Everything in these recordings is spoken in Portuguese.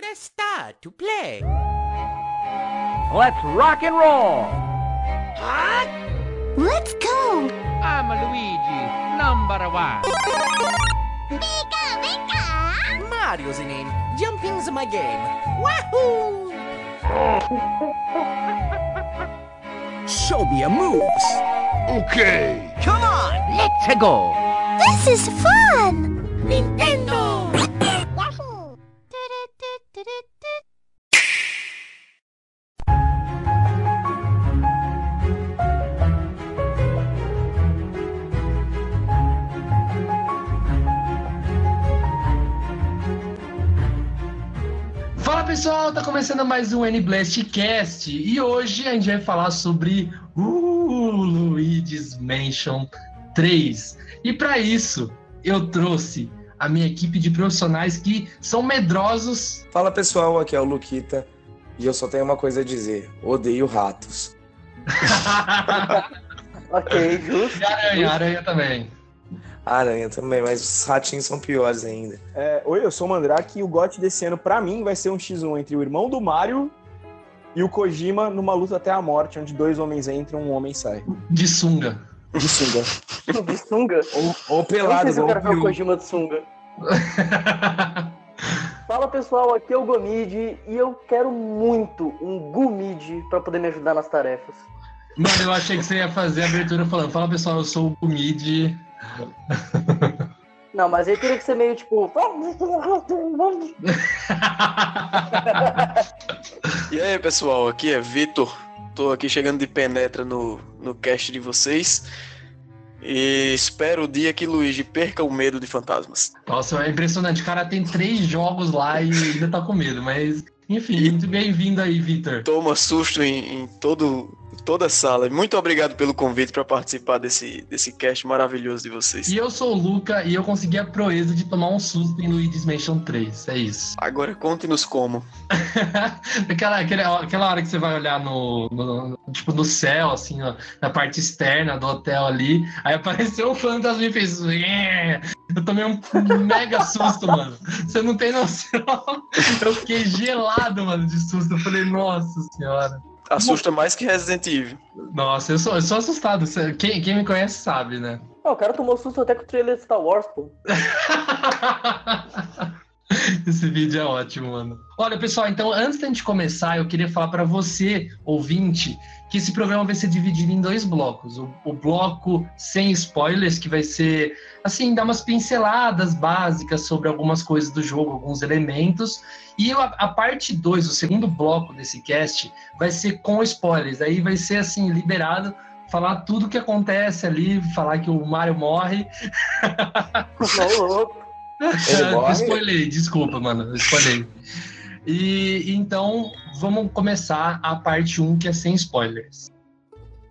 Press star to play. Let's rock and roll! Huh? Let's go! I'm Luigi, number one. Pika, pika! Mario's the name. Jumping's my game. Wahoo! Show me your moves. Okay. Come on, let's go. This is fun! Nintendo! Começando mais um N-Blast Cast e hoje a gente vai falar sobre o Luigi's Mansion 3. E para isso, eu trouxe a minha equipe de profissionais que são medrosos. Fala pessoal, aqui é o Luquita e eu só tenho uma coisa a dizer: odeio ratos. Ok, justo. e aranha, aranha também. Aranha também, mas os ratinhos são piores ainda. É, Oi, eu sou o Mandrake e o GOT desse ano, pra mim, vai ser um X1 entre o irmão do Mario e o Kojima numa luta até a morte, onde dois homens entram e um homem sai. De sunga. De sunga. De sunga? Ou, ou pelado, eu igual quero o ver o Ryu. Kojima de sunga. Fala pessoal, aqui é o Gomid e eu quero muito um Gumid pra poder me ajudar nas tarefas. Mano, eu achei que você ia fazer a abertura falando: Fala pessoal, eu sou o Mid. Não, mas aí teria que ser meio tipo. E aí, pessoal, aqui é Vitor. Tô aqui chegando de penetra no, no cast de vocês. E espero o dia que Luigi perca o medo de fantasmas. Nossa, é impressionante. O cara tem três jogos lá e ainda tá com medo, mas. Enfim, muito bem-vindo aí, Vitor. Toma susto em, em todo, toda a sala. Muito obrigado pelo convite para participar desse, desse cast maravilhoso de vocês. E eu sou o Luca e eu consegui a proeza de tomar um susto em Luigi's Mansion 3. É isso. Agora conte-nos como. aquela, aquela, aquela hora que você vai olhar no, no- tipo, no céu, assim, ó, na parte externa do hotel ali, aí apareceu um fantasma e fez. Eu tomei um mega susto, mano. Você não tem noção. Eu fiquei gelado, mano, de susto. Eu falei, nossa senhora. Assusta mais que Resident Evil. Nossa, eu sou, eu sou assustado. Quem, quem me conhece sabe, né? Não, o cara tomou susto até com o trailer de Star Wars, pô. Esse vídeo é ótimo, mano. Olha, pessoal, então antes da gente começar, eu queria falar para você, ouvinte, que esse programa vai ser dividido em dois blocos. O, o bloco sem spoilers, que vai ser, assim, dar umas pinceladas básicas sobre algumas coisas do jogo, alguns elementos. E a, a parte 2, o segundo bloco desse cast, vai ser com spoilers. Aí vai ser, assim, liberado falar tudo que acontece ali, falar que o Mario morre, Não. Ele morre? Spoilei, desculpa, mano. Spoilei. E então, vamos começar a parte 1, que é sem spoilers.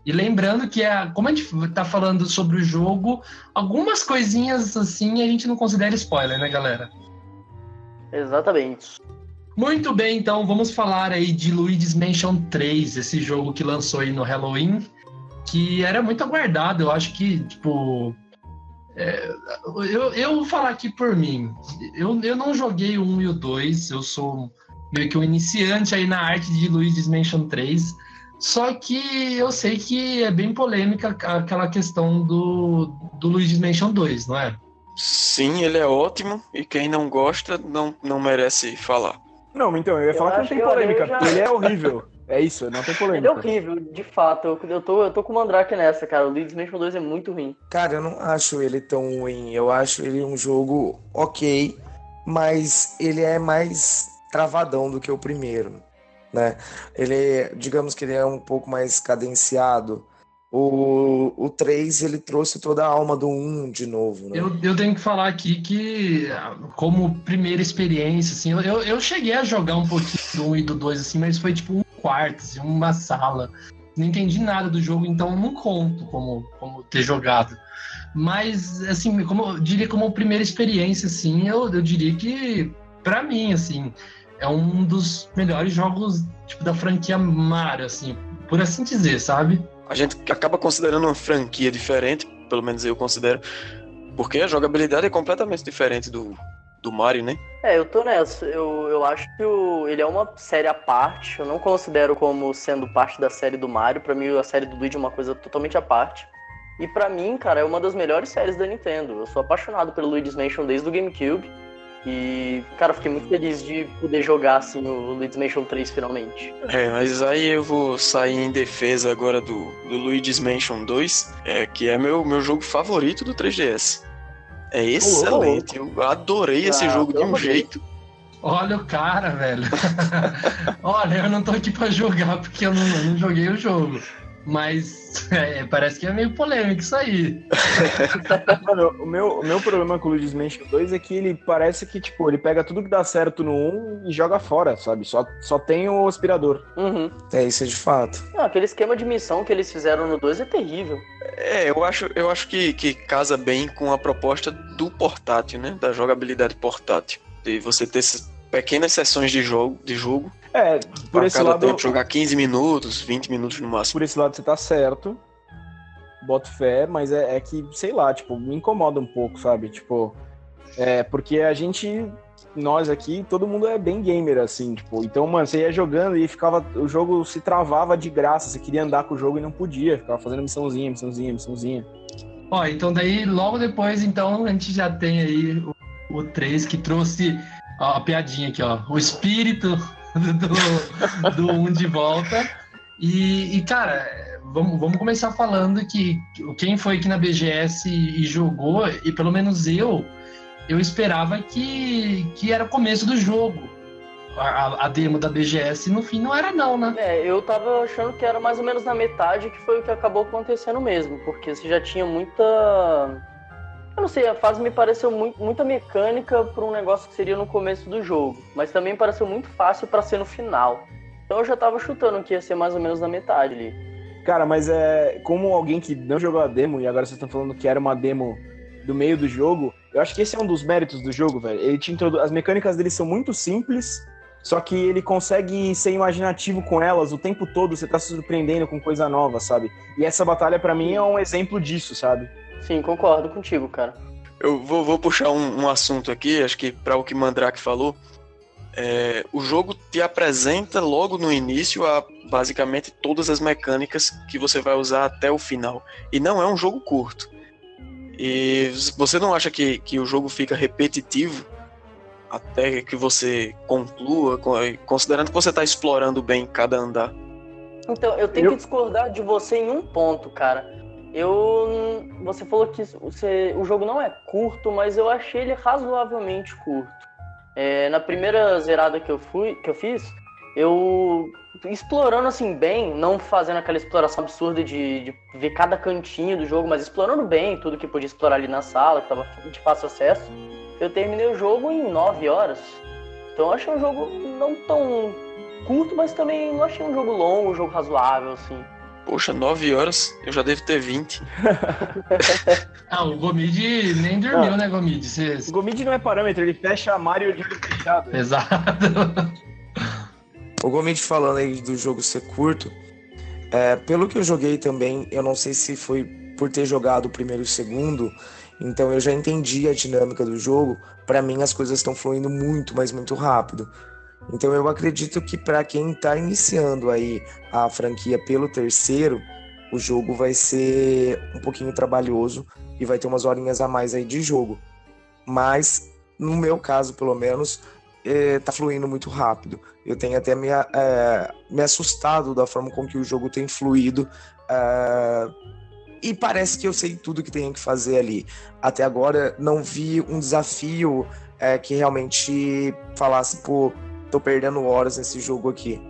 E lembrando que, é, como a gente tá falando sobre o jogo, algumas coisinhas assim a gente não considera spoiler, né, galera? Exatamente. Muito bem, então vamos falar aí de Luigi's Mansion 3, esse jogo que lançou aí no Halloween, que era muito aguardado. Eu acho que, tipo. É, eu, eu vou falar aqui por mim. Eu, eu não joguei o 1 e o 2, eu sou meio que um iniciante aí na arte de Luigi's Mansion 3. Só que eu sei que é bem polêmica aquela questão do, do Luigi's Mansion 2, não é? Sim, ele é ótimo e quem não gosta não, não merece falar. Não, então, eu ia Eu falar que não tem polêmica, já- ele é horrível. É isso, não tem Ele é polêmica. horrível, de fato. Eu, eu, tô, eu tô com o Mandrake nessa, cara. O Luigi's Mansion 2 é muito ruim. Cara, eu não acho ele tão ruim. Eu acho ele um jogo ok, mas ele é mais travadão do que o primeiro, né? Ele, digamos que ele é um pouco mais cadenciado. O, o 3, ele trouxe toda a alma do 1 de novo, né? Eu, eu tenho que falar aqui que, como primeira experiência, assim, eu, eu, eu cheguei a jogar um pouquinho do 1 e do 2, assim, mas foi tipo um quarto, assim, uma sala. Não entendi nada do jogo, então não conto como, como ter jogado. Mas, assim, como eu diria como primeira experiência, assim, eu, eu diria que, pra mim, assim, é um dos melhores jogos, tipo, da franquia Mario, assim, por assim dizer, sabe? A gente acaba considerando uma franquia diferente, pelo menos eu considero, porque a jogabilidade é completamente diferente do, do Mario, né? É, eu tô nessa. Eu, eu acho que o, ele é uma série à parte. Eu não considero como sendo parte da série do Mario. Pra mim, a série do Luigi é uma coisa totalmente à parte. E pra mim, cara, é uma das melhores séries da Nintendo. Eu sou apaixonado pelo Luigi's Mansion desde o GameCube. E, cara, fiquei muito feliz de poder jogar assim o Luigi's Mansion 3 finalmente. É, mas aí eu vou sair em defesa agora do, do Luigi's Mansion 2, é, que é meu, meu jogo favorito do 3DS. É excelente, eu adorei esse Ah, jogo de um jeito. Olha o cara, velho. Olha, eu não tô aqui pra jogar porque eu não, eu não joguei o jogo. Mas é, parece que é meio polêmico isso aí. Mano, o meu, o meu problema com o Luigi's Mansion 2 é que ele parece que, tipo, ele pega tudo que dá certo no 1 e joga fora, sabe? Só, só tem o aspirador. Uhum. É isso de fato. Não, aquele esquema de missão que eles fizeram no 2 é terrível. É, eu acho, eu acho que, que casa bem com a proposta do portátil, né? Da jogabilidade portátil. De você ter pequenas sessões de jogo, de jogo É, por esse cada lado. tempo jogar 15 minutos, 20 minutos no máximo. Por esse lado você tá certo. Boto fé, mas é, é que, sei lá, tipo, me incomoda um pouco, sabe? Tipo, é, porque a gente, nós aqui, todo mundo é bem gamer, assim, tipo, então, mano, você ia jogando e ficava, o jogo se travava de graça, você queria andar com o jogo e não podia, ficava fazendo missãozinha, missãozinha, missãozinha. Ó, então daí logo depois, então, a gente já tem aí o, o 3 que trouxe ó, a piadinha aqui, ó. O espírito do, do 1 de volta. E, e, cara, vamos, vamos começar falando que quem foi aqui na BGS e, e jogou, e pelo menos eu, eu esperava que, que era o começo do jogo. A- a demo da BGS, no fim, não era não, né? É, eu tava achando que era mais ou menos na metade, que foi o que acabou acontecendo mesmo, porque você já tinha muita. Eu não sei, a fase me pareceu muito, muita mecânica pra um negócio que seria no começo do jogo, mas também pareceu muito fácil pra ser no final. Então eu já tava chutando que ia ser mais ou menos na metade ali. Cara, mas é como alguém que não jogou a demo e agora vocês estão falando que era uma demo do meio do jogo, eu acho que esse é um dos méritos do jogo, velho. Ele te introdu... As mecânicas dele são muito simples, só que ele consegue ser imaginativo com elas o tempo todo, você tá se surpreendendo com coisa nova, sabe? E essa batalha pra mim é um exemplo disso, sabe? Sim, concordo contigo, cara. Eu vou, vou puxar um, um assunto aqui, acho que para o que Mandrake falou. É, o jogo te apresenta logo no início a basicamente todas as mecânicas que você vai usar até o final. E não é um jogo curto. E você não acha que, que o jogo fica repetitivo até que você conclua, co- considerando que você está explorando bem cada andar? Então, eu tenho Eu- que discordar de você em um ponto, cara. Eu. Você falou que você, o jogo não é curto, mas eu achei ele razoavelmente curto. É, na primeira zerada que eu fui, que eu fiz, eu explorando assim bem, não fazendo aquela exploração absurda de, de ver cada cantinho do jogo, mas explorando bem tudo que podia explorar ali na sala, que tava de fácil acesso. Eu terminei o jogo em 9 horas. Então eu achei um jogo não tão curto, mas também não achei um jogo longo, um jogo razoável, assim. Poxa, 9 horas, eu já devo ter 20. Ah, o Gomid nem dormiu, né, Gomid? Você... O Gomid não é parâmetro, ele fecha Mario de fechado. Exato. O Gomit falando aí do jogo ser curto, é, pelo que eu joguei também, eu não sei se foi por ter jogado o primeiro e o segundo, então eu já entendi a dinâmica do jogo. Pra mim as coisas estão fluindo muito, mas muito rápido. Então eu acredito que pra quem tá iniciando aí a franquia pelo terceiro, o jogo vai ser um pouquinho trabalhoso e vai ter umas horinhas a mais aí de jogo. Mas no meu caso, pelo menos, eh, tá fluindo muito rápido. Eu tenho até me, eh, me assustado da forma com que o jogo tem fluído. eh, e parece que eu sei tudo que tenho que fazer ali. Até agora, não vi um desafio eh, que realmente falasse, pô, tô perdendo horas nesse jogo aqui.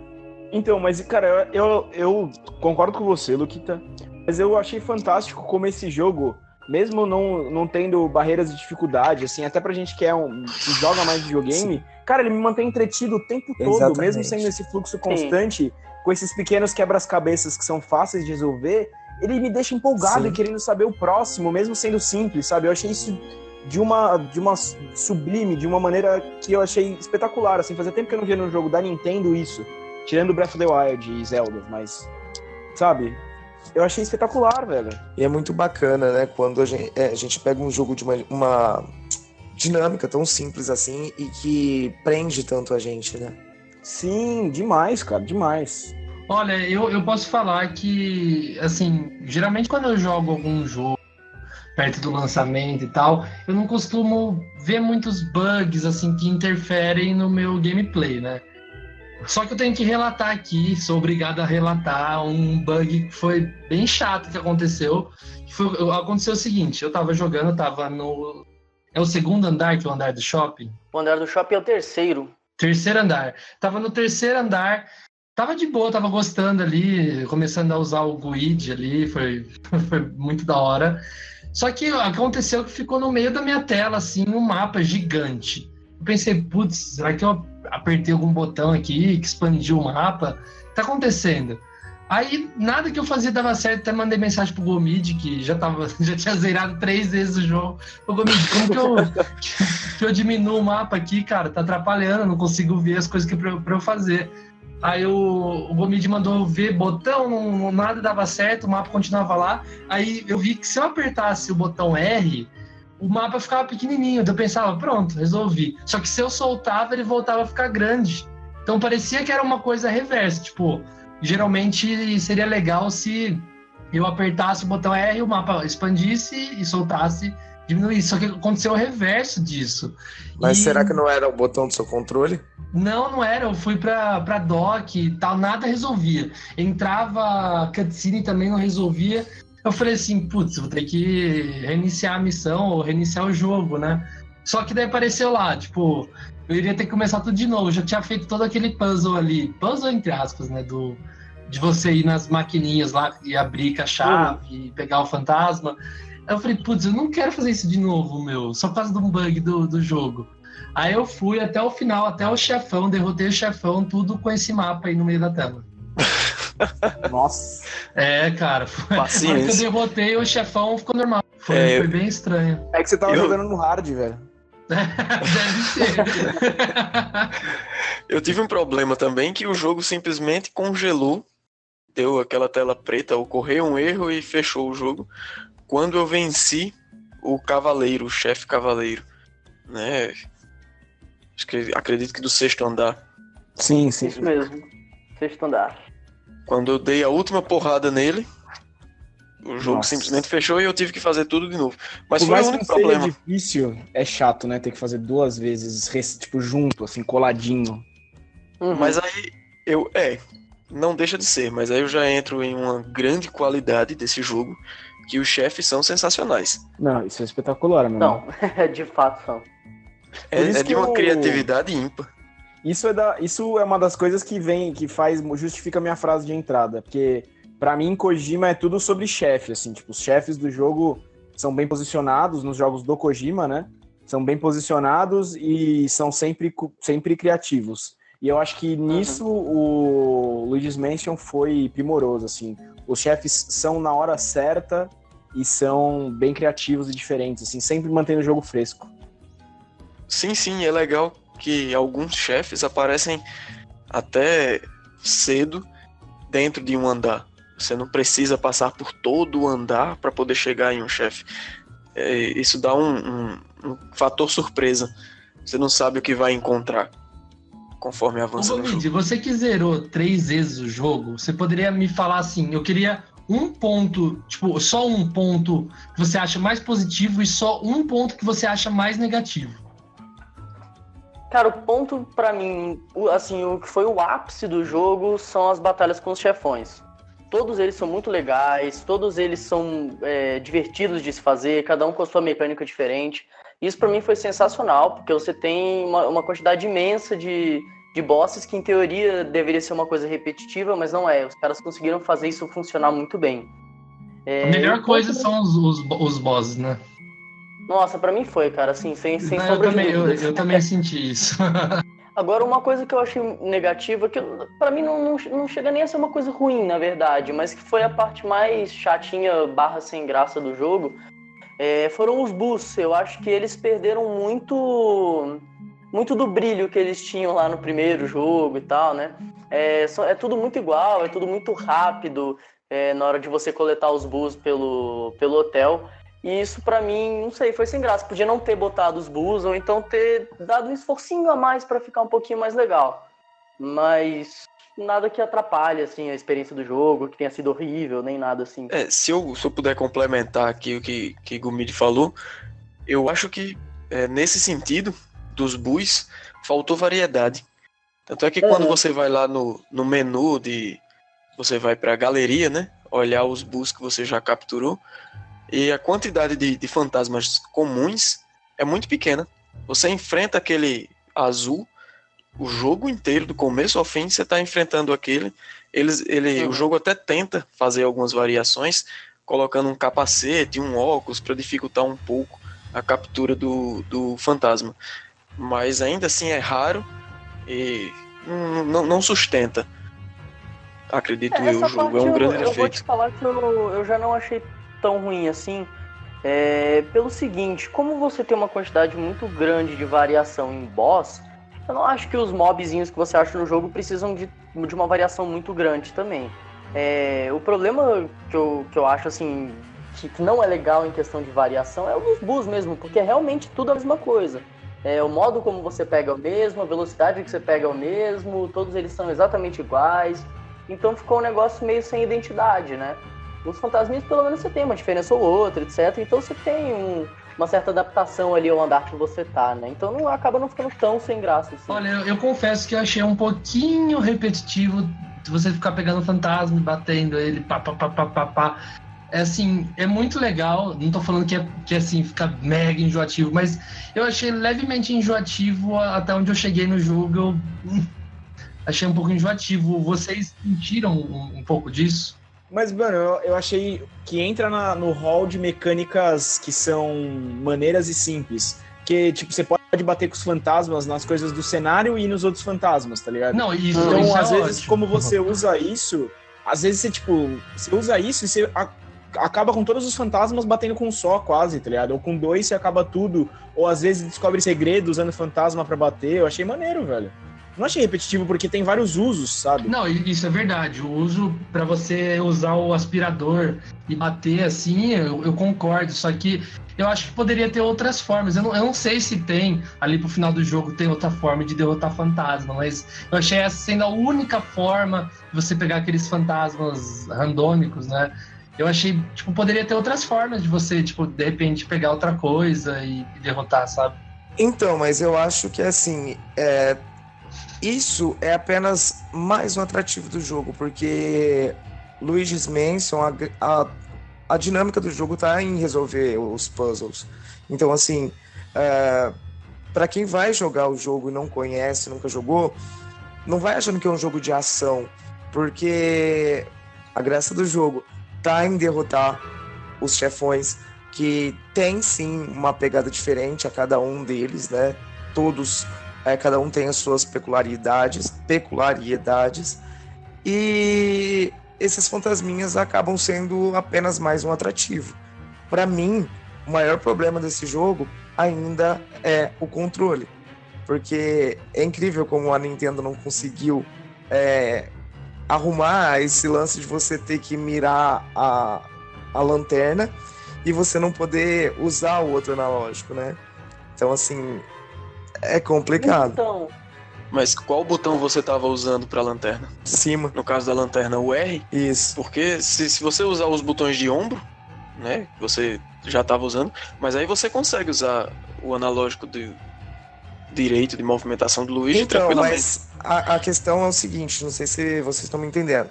Então, mas, cara, eu, eu, eu concordo com você, Luquita. Mas eu achei fantástico como esse jogo, mesmo não, não tendo barreiras de dificuldade, assim, até pra gente que é um que joga mais videogame, cara, ele me mantém entretido o tempo todo, Exatamente. mesmo sendo esse fluxo constante, com esses pequenos quebras-cabeças que são fáceis de resolver, ele me deixa empolgado Sim. e querendo saber o próximo, mesmo sendo simples, sabe? Eu achei isso de uma, de uma sublime, de uma maneira que eu achei espetacular, assim, fazia tempo que eu não via no jogo da Nintendo isso. Tirando Breath of the Wild e Zelda, mas. Sabe? Eu achei espetacular, velho. E é muito bacana, né? Quando a gente, é, a gente pega um jogo de uma, uma- dinâmica, tão simples assim e que prende tanto a gente, né? Sim, demais, cara, demais. Olha, eu, eu posso falar que, assim, geralmente quando eu jogo algum jogo perto do lançamento e tal, eu não costumo ver muitos bugs, assim, que interferem no meu gameplay, né? Só que eu tenho que relatar aqui, sou obrigado a relatar um bug que foi bem chato que aconteceu. Que foi, aconteceu o seguinte, eu tava jogando, eu tava no. É o segundo andar que é o andar do shopping? O andar do shopping é o terceiro. Terceiro andar. Tava no terceiro andar, tava de boa, tava gostando ali, começando a usar o GUID ali, foi, foi muito da hora. Só que aconteceu que ficou no meio da minha tela, assim, um mapa gigante. Eu pensei, putz, será que eu apertei algum botão aqui que expandiu o mapa? Que tá acontecendo? Aí nada que eu fazia dava certo, até mandei mensagem pro Gomid, que já, tava, já tinha zerado três vezes o jogo. Ô Gomid, como que eu, que eu diminuo o mapa aqui, cara? Tá atrapalhando, não consigo ver as coisas que pra, pra eu fazer. Aí o, o Gomid mandou ver botão, nada dava certo, o mapa continuava lá. Aí eu vi que se eu apertasse o botão R, o mapa ficava pequenininho. Então eu pensava, pronto, resolvi. Só que se eu soltava, ele voltava a ficar grande. Então parecia que era uma coisa reversa. Tipo, geralmente seria legal se eu apertasse o botão R, o mapa expandisse e soltasse, diminuísse. Só que aconteceu o reverso disso. Mas E- será que não era o botão do seu controle? Não, não era. Eu fui pra, pra doc e tal, nada resolvia. Entrava cutscene também não resolvia. Eu falei assim, putz, vou ter que reiniciar a missão ou reiniciar o jogo, né? Só que daí apareceu lá, tipo, eu iria ter que começar tudo de novo. Eu já tinha feito todo aquele puzzle ali, puzzle entre aspas, né? Do, de você ir nas maquininhas lá e abrir com a chave e pegar o fantasma. Aí eu falei, putz, eu não quero fazer isso de novo, meu, só por causa de um bug do, do jogo. Aí eu fui até o final, até o chefão, derrotei o chefão, tudo com esse mapa aí no meio da tela. Nossa. É, cara. Foi, na hora que eu Paciência. derrotei o chefão, ficou normal. Foi, É, foi bem estranho. É que você tava Eu- jogando no hard, velho. Deve ser. Eu tive um problema também que o jogo simplesmente congelou, deu aquela tela preta, ocorreu um erro e fechou o jogo. Quando eu venci o cavaleiro, o chefe cavaleiro, né? Acho que acredito que do sexto andar. Sim, sim. Isso mesmo. Sexto andar. Quando eu dei a última porrada nele, o jogo Nossa. simplesmente fechou e eu tive que fazer tudo de novo. Mas Por foi mais o que único problema. difícil, é chato, né? Ter que fazer duas vezes, tipo, junto, assim, coladinho. Uhum. Mas aí eu é, não deixa de ser, mas aí eu já entro em uma grande qualidade desse jogo, que os chefes são sensacionais. Não, isso é espetacular, meu irmão. Não, de fato são. É, é de uma eu- criatividade ímpar. Isso é, da, isso é uma das coisas que vem, que faz, justifica a minha frase de entrada. Porque, pra mim, Kojima é tudo sobre chefe, assim. Tipo, os chefes do jogo são bem posicionados nos jogos do Kojima, né? São bem posicionados e são sempre, sempre criativos. E eu acho que nisso o Luigi's Mansion foi primoroso, assim. Os chefes são na hora certa e são bem criativos e diferentes, assim, sempre mantendo o jogo fresco. Sim, sim, é legal que alguns chefes aparecem até cedo dentro de um andar. Você não precisa passar por todo o andar para poder chegar em um chefe. É, isso dá um, um- um fator surpresa. Você não sabe o que vai encontrar conforme Ô, avança no jogo. Gomid, você que zerou três vezes o jogo, você poderia me falar assim, eu queria um ponto, tipo, só um ponto que você acha mais positivo e só um ponto que você acha mais negativo. Cara, o ponto pra mim, assim, o que foi o ápice do jogo são as batalhas com os chefões. Todos eles são muito legais, todos eles são é, divertidos de se fazer, cada um com a sua mecânica diferente. Isso pra mim foi sensacional, porque você tem uma, uma quantidade imensa de, de bosses que em teoria deveria ser uma coisa repetitiva, mas não é. Os caras conseguiram fazer isso funcionar muito bem. É, A melhor e o coisa são os, os, os bosses, né? Nossa, pra mim foi, cara, assim, sem, sem Não, eu, também, eu, eu também senti isso. Agora, uma coisa que eu achei negativa, que pra mim não, não, não chega nem a ser uma coisa ruim, na verdade, mas que foi a parte mais chatinha barra sem graça do jogo, é, foram os boosts. Eu acho que eles perderam muito muito do brilho que eles tinham lá no primeiro jogo e tal, né? É, é tudo muito igual, é tudo muito rápido é, na hora de você coletar os boosts pelo, pelo hotel. E isso pra mim, não sei, foi sem graça. Podia não ter botado os bulls ou então ter dado um esforcinho a mais pra ficar um pouquinho mais legal. Mas nada que atrapalhe assim a experiência do jogo, que tenha sido horrível, nem nada assim. É, se eu, se eu puder complementar aqui o que, que Gumid falou, eu acho que é, nesse sentido dos bus faltou variedade. Tanto é que quando Uhum. você vai lá no, no menu de. Você vai pra galeria, né? Olhar os bus que você já capturou. E a quantidade de, de fantasmas comuns é muito pequena. Você enfrenta aquele azul o jogo inteiro, do começo ao fim, você está enfrentando aquele. Eles, ele, Uhum. O jogo até tenta fazer algumas variações, colocando um capacete, um óculos, para dificultar um pouco a captura do, do fantasma. Mas ainda assim é raro e não, não- sustenta. Acredito eu, Essa o jogo. É um eu- grande eu, vou defeito. te falar que eu, eu já não achei tão ruim assim. É, pelo seguinte, como você tem uma quantidade muito grande de variação em boss, eu não acho que os mobzinhos que você acha no jogo precisam de, de uma variação muito grande também. É, o problema que eu, que eu acho assim que, que não é legal em questão de variação é o dos bus mesmo, porque é realmente tudo a mesma coisa. É, o modo como você pega é o mesmo, a velocidade que você pega é o mesmo, todos eles são exatamente iguais. Então ficou um negócio meio sem identidade, né? Os fantasminhas, pelo menos, você tem uma diferença ou outra, etc. Então você tem um- uma certa adaptação ali ao andar que você tá, né? Então não acaba não ficando tão sem graça assim. Olha, eu, eu confesso que eu achei um pouquinho repetitivo você ficar pegando fantasma e batendo ele, pá, pá, pá, pá, pá, pá. É assim, é muito legal. Não tô falando que é, que é assim, fica mega enjoativo, mas eu achei levemente enjoativo até onde eu cheguei no jogo. Eu hum, achei um pouco enjoativo. Vocês sentiram um, um pouco disso? Mas, mano, eu, eu achei que entra na- no hall de mecânicas que são maneiras e simples. Que, tipo, você pode bater com os fantasmas nas coisas do cenário e nos outros fantasmas, tá ligado? Não, isso, Então, isso é às vezes, ótimo. como você usa isso, às vezes você, tipo, você usa isso e você acaba com todos os fantasmas batendo com um só, quase, tá ligado? Ou com dois você acaba tudo. Ou às vezes descobre segredo usando fantasma pra bater. Eu achei maneiro, velho. Não achei repetitivo porque tem vários usos, sabe? Não, isso é verdade. O uso para você usar o aspirador e bater assim, eu, eu concordo. Só que eu acho que poderia ter outras formas. Eu não, eu não sei se tem ali pro final do jogo tem outra forma de derrotar fantasma, mas eu achei essa sendo a única forma de você pegar aqueles fantasmas randômicos, né? Eu achei, tipo, poderia ter outras formas de você, tipo, de repente pegar outra coisa e, e derrotar, sabe? Então, mas eu acho que assim, é, isso é apenas mais um atrativo do jogo, porque Luigi's Mansion, a, a, a dinâmica do jogo tá em resolver os puzzles. Então, assim, é, para quem vai jogar o jogo e não conhece, nunca jogou, não vai achando que é um jogo de ação, porque a graça do jogo tá em derrotar os chefões que tem sim uma pegada diferente a cada um deles, né? Todos, é, cada um tem as suas peculiaridades, peculiaridades, e esses fantasminhas acabam sendo apenas mais um atrativo. Para mim, o maior problema desse jogo ainda é o controle, porque é incrível como a Nintendo não conseguiu é, arrumar esse lance de você ter que mirar a, a lanterna e você não poder usar o outro analógico, né? Então, assim, é complicado. Então, Mas qual botão você tava usando pra lanterna? Cima, No caso da lanterna, o R? isso. Porque se, se você usar os botões de ombro, né? que Você já tava usando, mas aí você consegue usar o analógico do direito de movimentação do Luigi Então, tranquilamente. mas a, a questão é o seguinte, não sei se vocês estão me entendendo.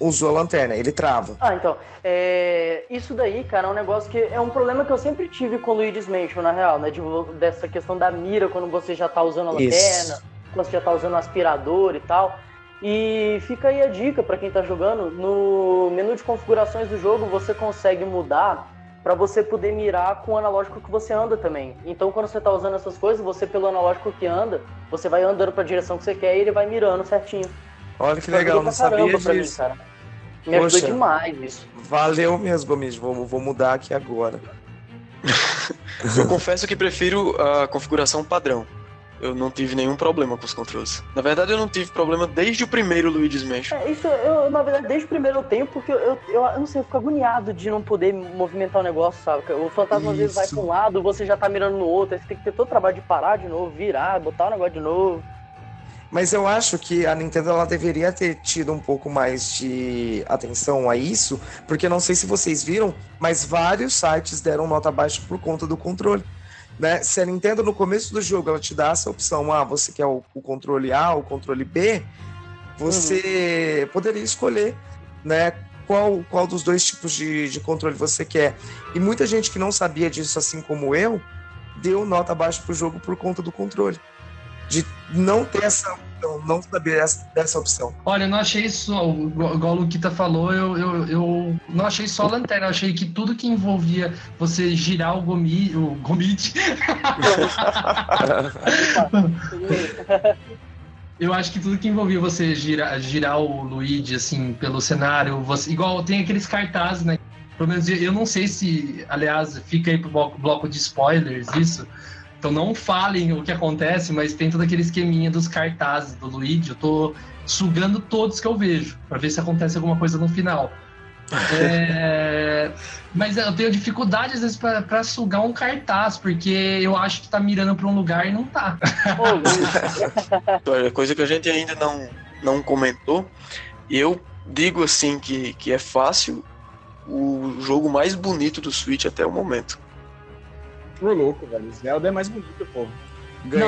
Usou a lanterna, ele trava. Ah, então, é, isso daí, cara, é um negócio que é um problema que eu sempre tive com o Luigi's Mansion, na real, né? De, dessa questão da mira quando você já tá usando a Isso. lanterna, quando você já tá usando o aspirador e tal. E fica aí a dica pra quem tá jogando, no menu de configurações do jogo você consegue mudar pra você poder mirar com o analógico que você anda também. Então, quando você tá usando essas coisas, você pelo analógico que anda, você vai andando pra direção que você quer e ele vai mirando certinho. Olha que legal, ajudou não sabia pra mim, disso. cara. Me ajudou Poxa. demais isso. Valeu mesmo, Gomes. Vou, vou mudar aqui agora. Eu confesso que prefiro a configuração padrão. Eu não tive nenhum problema com os controles. Na verdade, eu não tive problema desde o primeiro Luigi's Mansion. É, isso eu, na verdade, desde o primeiro eu tenho, porque eu, eu, eu não sei, eu fico agoniado de não poder movimentar o negócio, sabe? O fantasma às vezes vai pra um lado, você já tá mirando no outro, aí você tem que ter todo o trabalho de parar de novo, virar, botar o negócio de novo. Mas eu acho que a Nintendo ela deveria ter tido um pouco mais de atenção a isso, porque não sei se vocês viram, mas vários sites deram nota baixa por conta do controle. Né? Se a Nintendo no começo do jogo ela te dá essa opção, ah, você quer o, o controle A, o controle B, você poderia escolher, né? Qual, qual dos dois tipos de, de controle você quer. E muita gente que não sabia disso, assim como eu, deu nota baixa pro jogo por conta do controle. De não ter essa opção, não saber essa, dessa opção. Olha, eu não achei só, igual o Luquita falou, eu, eu, eu não achei só a lanterna, eu achei que tudo que envolvia você girar o gomi, o gomite, eu acho que tudo que envolvia você girar, girar o Luigi, assim, pelo cenário, você, igual tem aqueles cartazes, né? Pelo menos eu- eu não sei se, aliás, fica aí pro bloco, bloco de spoilers isso. Então não falem o que acontece, mas tem todo aquele esqueminha dos cartazes do Luigi. Eu tô sugando todos que eu vejo, pra ver se acontece alguma coisa no final. É, Mas eu tenho dificuldade, às vezes, pra, pra sugar um cartaz, porque eu acho que tá mirando pra um lugar e não tá. Coisa que a gente ainda não, não comentou, eu digo assim que, que é fácil o jogo mais bonito do Switch até o momento. Ô, louco, velho. Zelda é mais bonito, pô. Não, eu,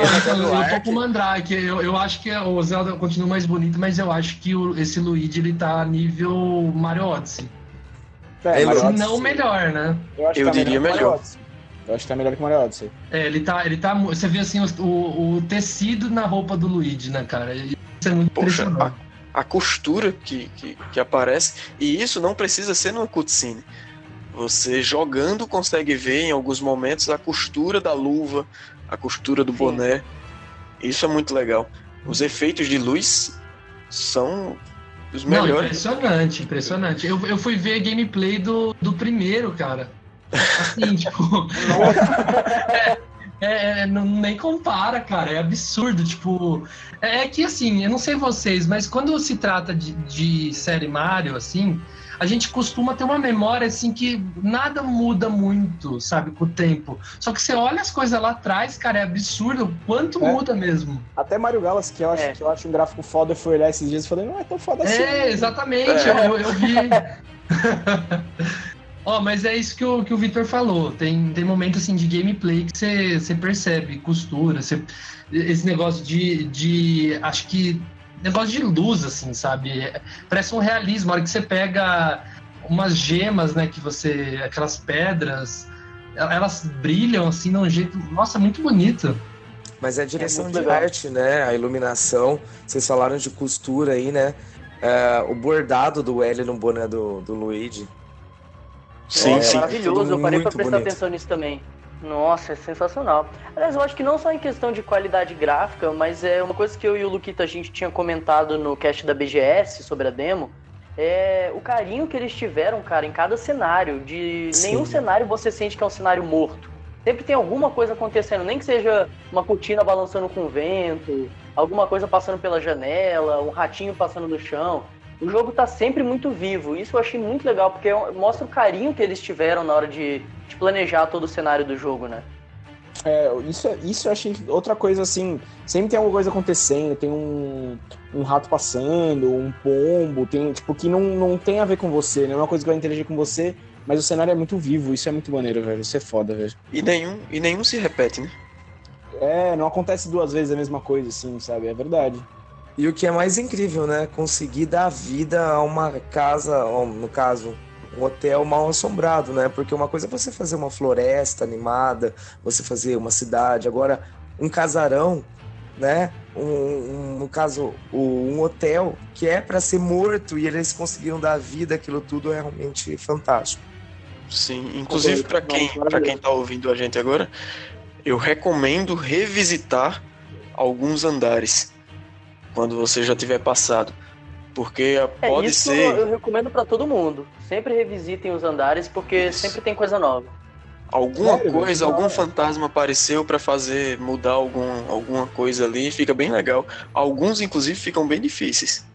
eu tô com o Mandrake. Eu, eu acho que o Zelda continua mais bonito, mas eu acho que o- esse Luigi ele tá nível Mario Odyssey. É, É, Mario Se Odyssey, não melhor, né? eu acho eu tá diria melhor. Odyssey. Eu acho que tá melhor que o Mario Odyssey. É, ele tá, ele tá. Você vê assim o, o, tecido na roupa do Luigi, né, cara? Isso é muito Poxa, impressionante. A costura que, que, que aparece, e isso não precisa ser numa cutscene. Você jogando consegue ver em alguns momentos a costura da luva, a costura do Sim. boné. Isso é muito legal. Os efeitos de luz são os Não, melhores. impressionante, impressionante. Eu, eu fui ver gameplay do, do primeiro, cara. Assim, tipo. é, é, não, nem compara, cara. É absurdo. Tipo. É, é que assim, eu não sei vocês, mas quando se trata de, de série Mario, assim. A gente costuma ter uma memória assim que nada muda muito, sabe, com o tempo. Só que você olha as coisas lá atrás, cara, é absurdo o quanto É. muda mesmo. Até Mario Galaxy, que eu acho, É. que eu acho um gráfico foda, eu fui olhar esses dias e falei, não é tão foda assim. É, exatamente, É. Eu, eu vi. Ó, mas é isso que o, que o Victor falou. Tem, tem momentos assim de gameplay que você, você percebe costura, você, esse negócio de, de. Acho que. Negócio de luz, assim, sabe? É, Parece um realismo. A hora que você pega umas gemas, né? Que você. aquelas pedras. Elas brilham assim de um jeito. Nossa, muito bonito. Mas é a direção muito de legal. arte, né? A iluminação. Vocês falaram de costura aí, né? É, o bordado do L no boné do, do Luigi. Sim, é sim. maravilhoso, eu parei pra prestar bonito. atenção nisso também. Nossa, é sensacional. Aliás, eu acho que não só em questão de qualidade gráfica, mas é uma coisa que eu e o Luquita a gente tinha comentado no cast da BGS sobre a demo. É o carinho que eles tiveram, cara, em cada cenário. De Sim. nenhum cenário você sente que é um cenário morto. Sempre tem alguma coisa acontecendo, nem que seja uma cortina balançando com o vento, alguma coisa passando pela janela, um ratinho passando no chão. O jogo tá sempre muito vivo. Isso eu achei muito legal, porque mostra o carinho que eles tiveram na hora de, de planejar todo o cenário do jogo, né? É, isso, é- isso eu achei outra coisa assim. Sempre tem alguma coisa acontecendo, tem um, um rato passando, um pombo, tem, tipo, que não, não tem a ver com você, não é uma coisa que vai interagir com você, mas o cenário é muito vivo, isso é muito maneiro, velho. Isso é foda, velho. E nenhum, e nenhum se repete, né? É, não acontece duas vezes a mesma coisa, assim, sabe? É verdade. E o que é mais incrível, né? Conseguir dar vida a uma casa, no caso, um hotel mal assombrado, né? Porque uma coisa é você fazer uma floresta animada, você fazer uma cidade. Agora, um casarão, né? Um, um- no caso, um hotel que é para ser morto e eles conseguiram dar vida aquilo tudo é realmente fantástico. Sim, inclusive para quem, pra quem tá ouvindo a gente agora, eu recomendo revisitar alguns andares quando você já tiver passado. Porque É, pode isso ser. eu recomendo pra todo mundo. Sempre revisitem os andares, porque Isso. sempre tem coisa nova. Alguma Sério, coisa, algum fantasma apareceu pra fazer mudar algum, alguma coisa ali, fica bem legal. Alguns, inclusive, ficam bem difíceis.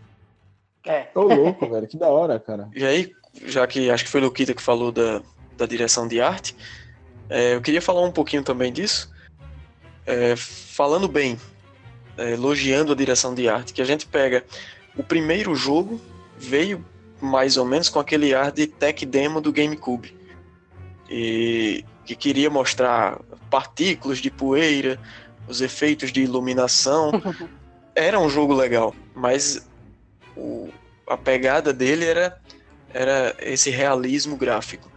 É. Ô, louco, velho. Que da hora, cara. E aí, já que acho que foi o Luquita que falou da, da direção de arte, é, eu queria falar um pouquinho também disso. É, falando bem, é, elogiando a direção de arte, que a gente pega o primeiro jogo, veio mais ou menos com aquele ar de tech demo do GameCube. E que queria mostrar partículas de poeira, os efeitos de iluminação. Era um jogo legal, mas o- a pegada dele era era esse realismo gráfico.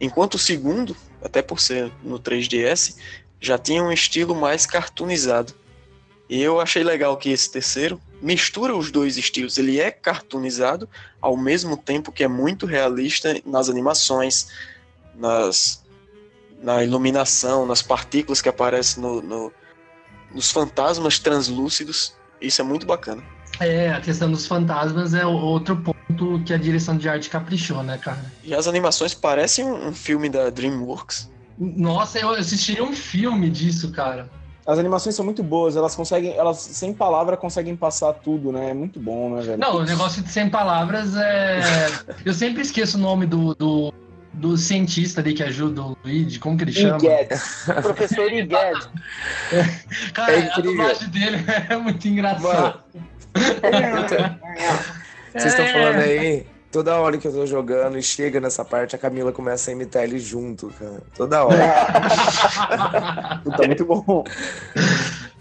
Enquanto o segundo, até por ser no 3DS, já tinha um estilo mais cartoonizado. E eu achei legal que esse terceiro mistura os dois estilos. Ele é cartoonizado ao mesmo tempo que é muito realista nas animações, nas na iluminação, nas partículas que aparecem no, no- nos fantasmas translúcidos. Isso é muito bacana. É, a questão dos fantasmas é outro ponto que a direção de arte caprichou, né, cara? E as animações parecem um, um filme da DreamWorks. Nossa, eu assistiria um filme disso, cara. As animações são muito boas, elas conseguem, elas sem palavra conseguem passar tudo, né? É muito bom, né, velho? Não, o negócio de 100 palavras é. Eu sempre esqueço o nome do, do, do cientista ali que ajuda o Luigi, como que ele chama? Guedes. Professor Igued. Cara, É a dublagem dele é muito engraçada. Vocês estão falando aí, toda hora que eu tô jogando e chega nessa parte, a Camila começa a imitar ele junto, cara. Toda hora. Puta, muito bom.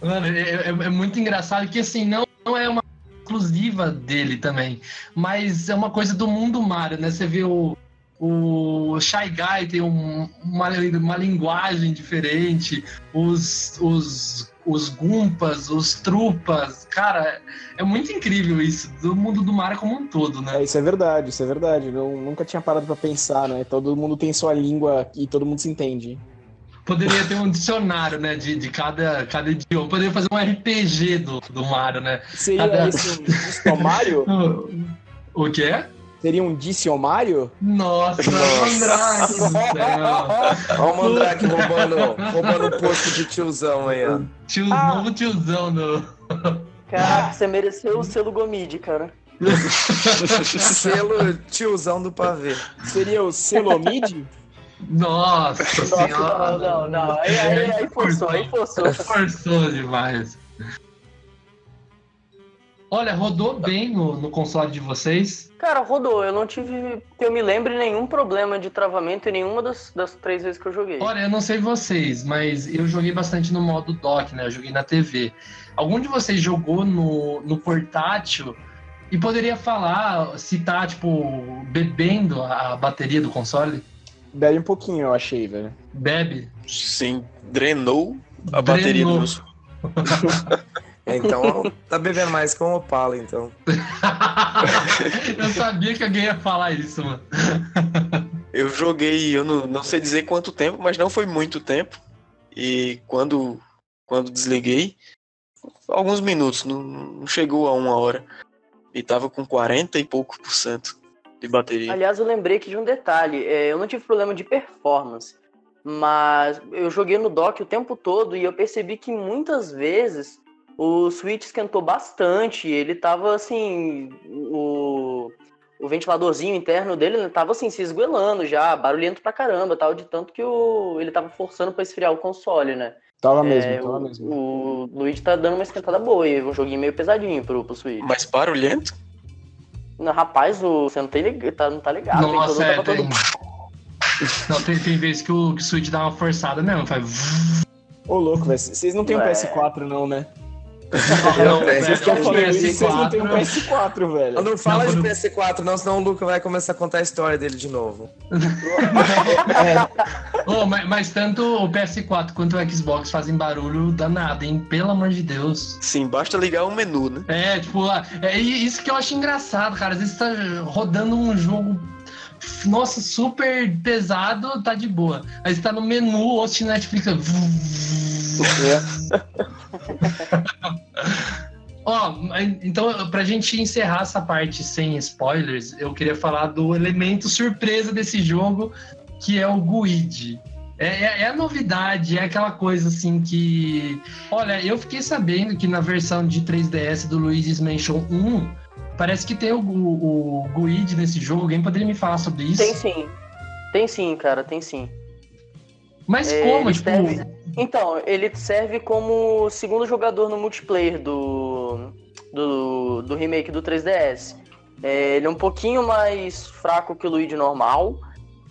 Mano, é, é- é muito engraçado que assim, não, não é uma exclusiva dele também, mas é uma coisa do mundo Mario, né? Você vê o, o Shy Guy tem um- uma, uma linguagem diferente, os, os, os Gumpas, os Trupas, cara, é muito incrível isso, do mundo do Mario como um todo, né? É, isso é verdade, isso é verdade. Eu nunca tinha parado pra pensar, né? Todo mundo tem sua língua e todo mundo se entende. Poderia ter um dicionário, né, de, de cada, cada idioma, poderia fazer um RPG do, do Mario, né? Seria Cada- esse um dicionário? O, o quê? Seria um dicionário? Nossa, Andrade do céu. Olha o Mandrake roubando, roubando o posto de tiozão aí, ó. Tio, Ah. Novo tiozão do. Caraca, você mereceu o selo Gomide, cara. Selo tiozão do pavê. Seria o Celomide? Nossa Nossa, senhora. não, não, não. Aí, aí, aí forçou, aí forçou. Forçou demais. Olha, rodou bem no, no console de vocês. Cara, rodou. Eu não tive, que eu me lembre, nenhum problema de travamento em nenhuma das, das três vezes que eu joguei. Olha, eu não sei vocês, mas eu joguei bastante no modo dock, né? Eu joguei na TV. Algum de vocês jogou no, no portátil e poderia falar, citar, tipo, bebendo a bateria do console? Bebe um pouquinho, eu achei, velho. Bebe? Sim, drenou a bateria do Drenou. meu Então, tá bebendo mais com o Opala, então. eu sabia que alguém ia falar isso, mano. Eu joguei, eu não, não sei dizer quanto tempo, mas não foi muito tempo. E quando, quando desliguei, alguns minutos, não, não chegou a uma hora. E tava com 40 e pouco por cento de bateria. Aliás, eu lembrei aqui de um detalhe. É, eu não tive problema de performance, mas eu joguei no dock o tempo todo e eu percebi que muitas vezes o Switch esquentou bastante. Ele tava assim. O, o ventiladorzinho interno dele né, tava assim, se esguelando já, barulhento pra caramba, tal, de tanto que o, ele tava forçando pra esfriar o console, né? Tava mesmo, É, tava o, mesmo. o Luigi tá dando uma esquentada boa e um joguinho meio pesadinho pro, pro Switch. Mas barulhento? Não, rapaz, o, você não, tem, tá, não tá ligado. Nossa, ventilador é, tava tem... todo Não, tem, tem vezes que o, que o Switch dá uma forçada mesmo, faz... Ô, louco, velho. Vocês não têm um É. PS4, não, né? Não, velho, Vocês estão o falando isso, vocês não têm um PS4 PS4, velho. Não fala Não, de quando- PS4, não, senão o Luca vai começar a contar a história dele de novo. Ô, mas, mas tanto o PS4 quanto o Xbox fazem barulho danado, hein? Pelo amor de Deus. Sim, basta ligar o menu, né? É, tipo, é isso que eu acho engraçado, cara. Às vezes tá rodando um jogo, nossa, super pesado, tá de boa. Aí você tá no menu, host Netflix. Ó, mas- então, pra gente encerrar essa parte sem spoilers, eu queria falar do elemento surpresa desse jogo, que é o Guide. É, é, é a novidade, é aquela coisa assim que. Olha, eu fiquei sabendo que na versão de 3DS do Luigi's Mansion 1, parece que tem o, o, o Guide nesse jogo. Alguém poderia me falar sobre isso? Tem sim. Tem sim, cara, tem sim. Mas É, como? Tipo, Então, ele serve como segundo jogador no multiplayer do, do, do remake do 3DS. É, ele é um pouquinho mais fraco que o Luigi normal,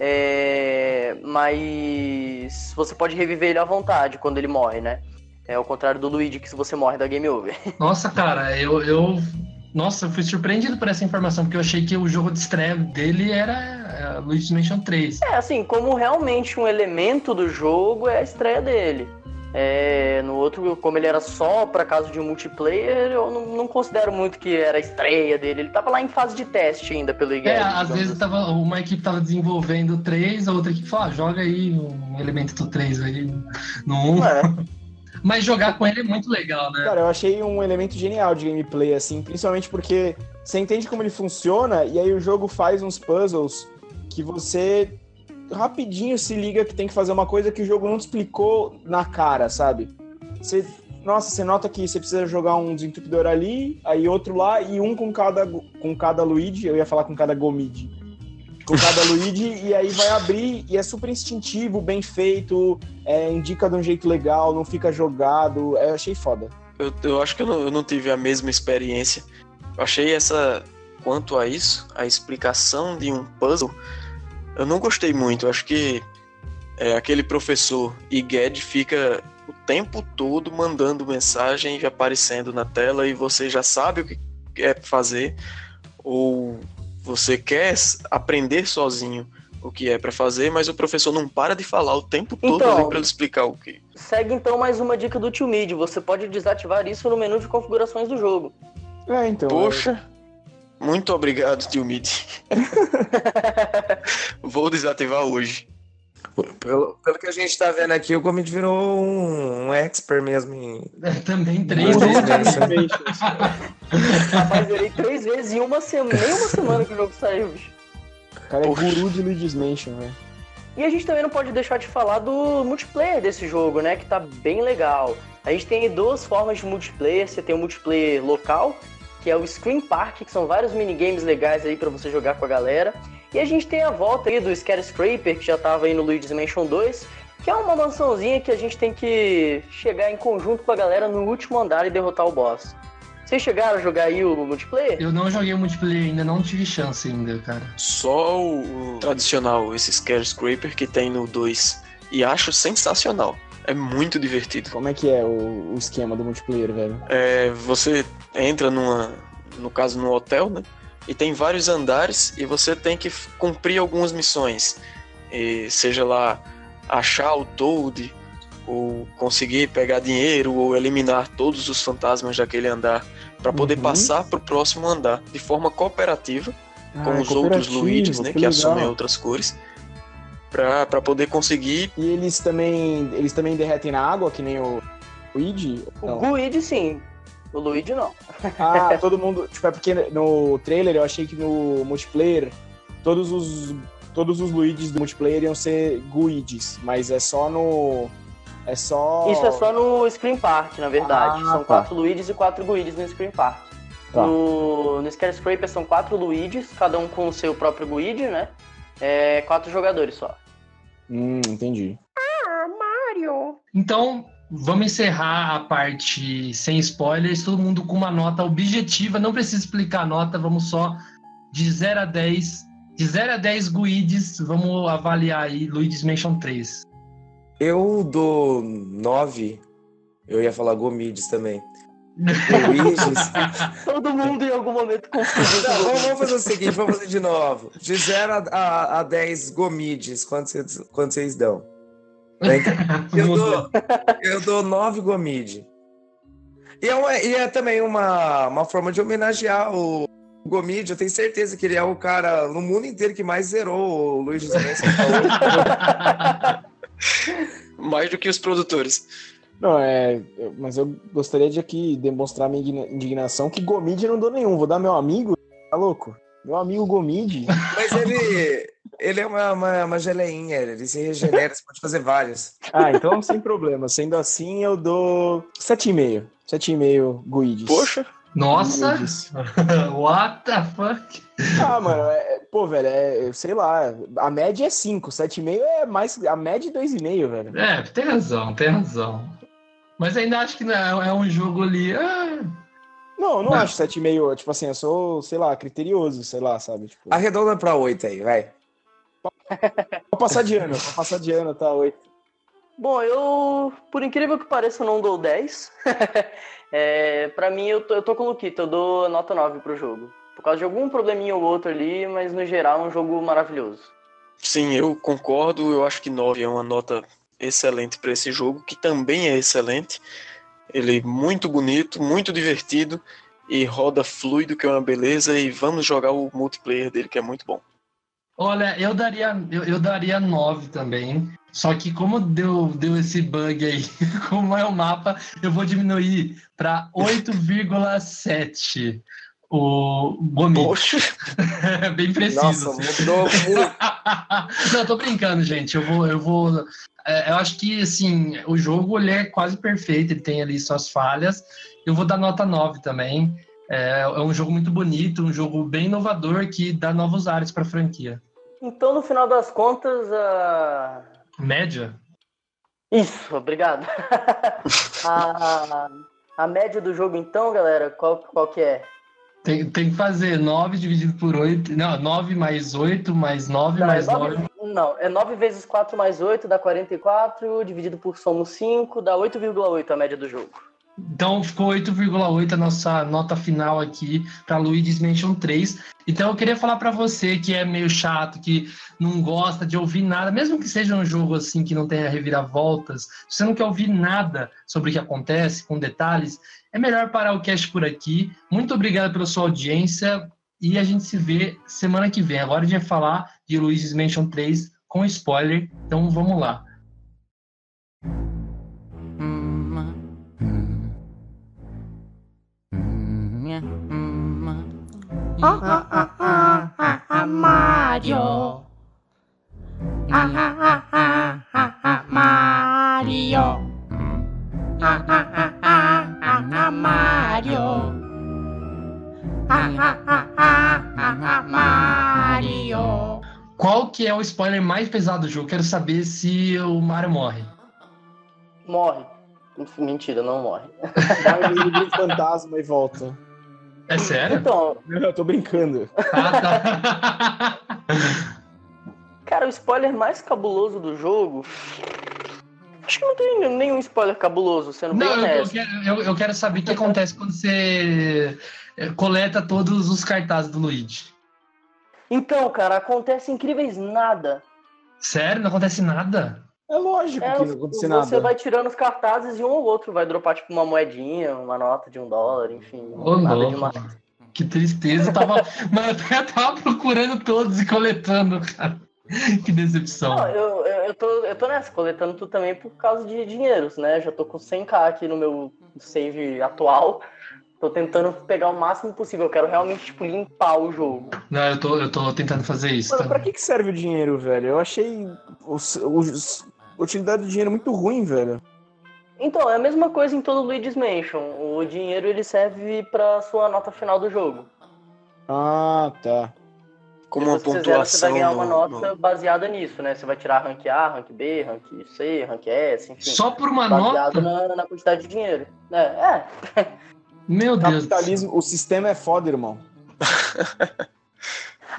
é, mas você pode reviver ele à vontade quando ele morre, né? É ao contrário do Luigi, que se você morre dá game over. Nossa, cara, eu, eu. Nossa, eu fui surpreendido por essa informação, porque eu achei que o jogo de estreia dele era é, Luigi's Mansion 3. É, assim, como realmente um elemento do jogo é a estreia dele. É, no outro, como ele era só para caso de multiplayer, eu não, não considero muito que era a estreia dele. Ele tava lá em fase de teste ainda pelo IGL. É, às vezes assim. tava, uma equipe tava desenvolvendo 3, a outra equipe falou, ah, joga aí um elemento do 3 aí no 1. É. Mas jogar com ele é muito legal, né? Cara, eu achei um elemento genial de gameplay, assim, principalmente porque você entende como ele funciona e aí o jogo faz uns puzzles que você rapidinho se liga que tem que fazer uma coisa que o jogo não te explicou na cara, sabe? Você, nossa, você nota que você precisa jogar um desentupidor ali, aí outro lá e um com cada com cada Luigi, eu ia falar com cada Gomid. Com cada Luigi, e aí vai abrir, e é super instintivo, bem feito, é, indica de um jeito legal, não fica jogado. é, Eu achei foda. Eu, eu acho que eu não, eu não tive a mesma experiência. Eu achei essa. Quanto a isso, a explicação de um puzzle, eu não gostei muito. Eu acho que é, aquele professor Iged fica o tempo todo mandando mensagem e aparecendo na tela e você já sabe o que quer fazer ou você quer aprender sozinho o que é pra fazer, mas o professor não para de falar o tempo todo Então, ali pra ele explicar o que. Segue então mais uma dica do Tio Mid. Você pode desativar isso no menu de configurações do jogo. É, então. Poxa, muito obrigado, tio Mid. Vou desativar hoje. Pelo, pelo que a gente tá vendo aqui, o Gomid virou um, um expert mesmo em. Também 3 Luigi's vezes. Mansion. Rapaz, zerei três vezes em uma semana, nem uma semana que o jogo saiu, bicho. O cara é Poxa. guru de Luigi's Mansion, velho. E a gente também não pode deixar de falar do multiplayer desse jogo, né? Que tá bem legal. A gente tem duas formas de multiplayer. Você tem o multiplayer local, que é o Screen Park, que são vários minigames legais aí pra você jogar com a galera. E a gente tem a volta aí do Scraper, que já tava aí no Luigi's Mansion 2, que é uma mansãozinha que a gente tem que chegar em conjunto com a galera no último andar e derrotar o boss. Vocês chegaram a jogar aí o multiplayer? Eu não joguei o multiplayer ainda, não tive chance ainda, cara. Só o, o tradicional, esse Scare Scraper que tem no 2. E acho sensacional. É muito divertido. Como é que é o, o esquema do multiplayer, velho? É, você entra numa, no caso, no hotel, né? E tem vários andares e você tem que cumprir algumas missões. E seja lá achar o Toad, ou conseguir pegar dinheiro, ou eliminar todos os fantasmas daquele andar, para poder Uhum. passar para o próximo andar de forma cooperativa com Ah, os outros Luigi's, né? Que, legal. assumem outras cores. Pra, pra poder conseguir. E eles também, eles também derretem na água, que nem o Luigi? O. Guide sim, o Luigi não. Ah, todo mundo. Tipo, é porque no trailer eu achei que no multiplayer todos os, todos os Luigis do multiplayer iam ser Guides, mas é só no. É só. Isso é só no Screen Park, na verdade. Ah, são tá. quatro Luigi's e quatro Guides no Screen Park. Tá. No, no Scraper são quatro Luigi's, cada um com o seu próprio Guide, né? É quatro jogadores só. Hum, entendi. Então, vamos encerrar a parte sem spoilers, todo mundo com uma nota objetiva, não precisa explicar a nota, vamos só de 0 a 10. De 0 a 10 Guides, vamos avaliar aí Luigi's Mansion 3. Eu dou 9. Eu ia falar Gomides também. Todo mundo em algum momento confundiu. Vamos, fazer o seguinte, vamos fazer de novo. De 0 a, a, a 10 Gomides, quanto vocês, quanto vocês dão? Eu dou, eu dou 9 Gomide. E é, uma- e é também uma, uma forma de homenagear o Gomide. Eu tenho certeza que ele é o cara no mundo inteiro que mais zerou o Luigi's Mansion. Mais do que os produtores. Não, é. Mas eu gostaria de aqui demonstrar minha indigna- indignação que Gomide não dou nenhum. Vou dar meu amigo. Tá louco? Meu amigo Gomide. Mas ele, Ele é uma, uma, uma geleinha, ele se regenera, você pode fazer vários. Ah, então sem problema. Sendo assim, eu dou 7,5. 7,5 Guides. Poxa, Nossa! Guides. What the fuck? Ah, mano, é- pô, velho, é, sei lá, a média é 5, 7,5 é mais, a média é 2,5, velho. É, tem razão, tem razão. Mas ainda acho que não é, é um jogo ali. ah, Não, eu não Não. acho 7,5, tipo assim, eu sou, sei lá, criterioso, sei lá, sabe? Tipo, Arredonda pra 8 aí, vai. pra passar de ano, pra passar de ano, tá 8. Bom, eu, por incrível que pareça, eu não dou 10. é, pra mim, eu tô, eu tô com o Luquito, eu dou nota 9 pro jogo. Por causa de algum probleminha ou outro ali, mas no geral é um jogo maravilhoso. sim, eu concordo. Eu acho que 9 é uma nota excelente para esse jogo, que também é excelente. Ele é muito bonito, muito divertido e roda fluido, que é uma beleza. E vamos jogar o multiplayer dele, que é muito bom. Olha, eu daria, eu, eu daria 9 também. Só que como deu, deu esse bug aí, como é o mapa, eu vou diminuir para 8,7 o Gomi. Poxa, Bem preciso. Nossa, mudou. Não, tô brincando, gente. Eu vou, eu vou. É, eu acho que assim, o jogo ele é quase perfeito, ele tem ali suas falhas. Eu vou dar nota 9 também. É, é um jogo muito bonito, um jogo bem inovador que dá novos ares para a franquia. Então, no final das contas, a... Média? Isso, obrigado. a, a média do jogo, então, galera, qual, qual que é? Tem, tem que fazer 9 dividido por 8. Não, 9 mais 8 mais 9 Não, é mais 9, 9. não, é 9 vezes 4 mais 8 dá 44, dividido por somos 5, dá 8,8 a média do jogo. Então ficou 8,8 a nossa nota final aqui para Luigi's Mansion 3. Então eu queria falar para você que é meio chato, que não gosta de ouvir nada, mesmo que seja um jogo assim que não tenha reviravoltas, se você não quer ouvir nada sobre o que acontece, com detalhes, é melhor parar o cast por aqui. Muito obrigado pela sua audiência e a gente se vê semana que vem. Agora a gente vai falar de Luigi's Mansion 3 com spoiler. Então vamos lá. Ah, ah, ah, ah, ah, Mario. Ah, ah, ah, ah, ah, ah, Mario. Ah, ah, ah, ah, ah, ah, Mario. Ah, ah, ah, ah, ah, ah, Mario. Qual que é o spoiler mais pesado do jogo? Quero saber se o Mario morre. Morre. Mentira, não morre. Vai no fantasma e volta. É sério? Então, Eu tô brincando. Ah, tá. cara, o spoiler mais cabuloso do jogo. Acho que não tem nenhum spoiler cabuloso, sendo bem Não, eu, eu honesto. quero, eu, eu quero saber o que acontece quando você eh, coleta todos os cartazes do Luigi. Então, cara, acontece incríveis nada. Sério? Não acontece nada? É lógico É, que não acontece você nada. vai tirando os cartazes e um ou outro vai dropar, tipo, uma moedinha, uma nota de um dólar, enfim. Ô, nada louco. demais. Que tristeza. Eu tava, mas eu tava procurando todos e coletando, cara. Que decepção. Não, eu, eu, eu, tô, eu tô nessa, coletando tudo também por causa de dinheiros, né? Já tô com 100k aqui no meu save atual. Tô tentando pegar o máximo possível. Eu quero realmente, tipo, limpar o jogo. Não, eu tô, eu tô tentando fazer isso. Mano, Tá? pra que, que serve o dinheiro, velho? Eu achei os, os- utilidade do dinheiro muito ruim, velho. Então, é a mesma coisa em todo Luigi's Mansion. O dinheiro, ele serve pra sua nota final do jogo. Ah, tá. como uma pontuação. você vai ganhar uma no- nota no- baseada nisso, né? Você vai tirar rank A, rank B, rank C, rank S, enfim. Só por uma baseado nota? na, na quantidade de dinheiro. É, é. Meu Deus. Capitalismo, o sistema é foda, irmão.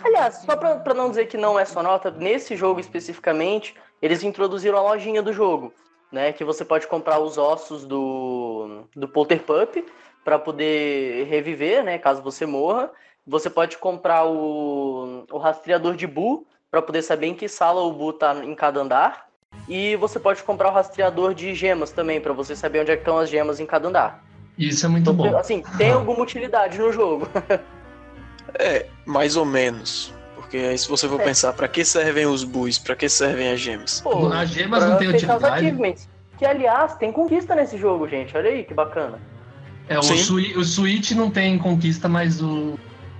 Aliás, só pra, pra não dizer que não é só nota, nesse jogo especificamente, eles introduziram a lojinha do jogo, né? Que você pode comprar os ossos do, do Polter Pup para poder reviver, né? Caso você morra. Você pode comprar o, o rastreador de Bu para poder saber em que sala o Bu tá em cada andar. E você pode comprar o rastreador de gemas também, para você saber onde é que estão as gemas em cada andar. Isso é muito Então, bom. assim, tem alguma utilidade no jogo. É, mais ou menos. Porque aí se você for É. pensar, pra que servem os buis? Pra que servem as gemas? Pô, As gemas pra não tem utilidade. achievements. Que, aliás, tem conquista nesse jogo, gente. Olha aí, que bacana. É, o. Sui- o Switch não tem conquista, mas o,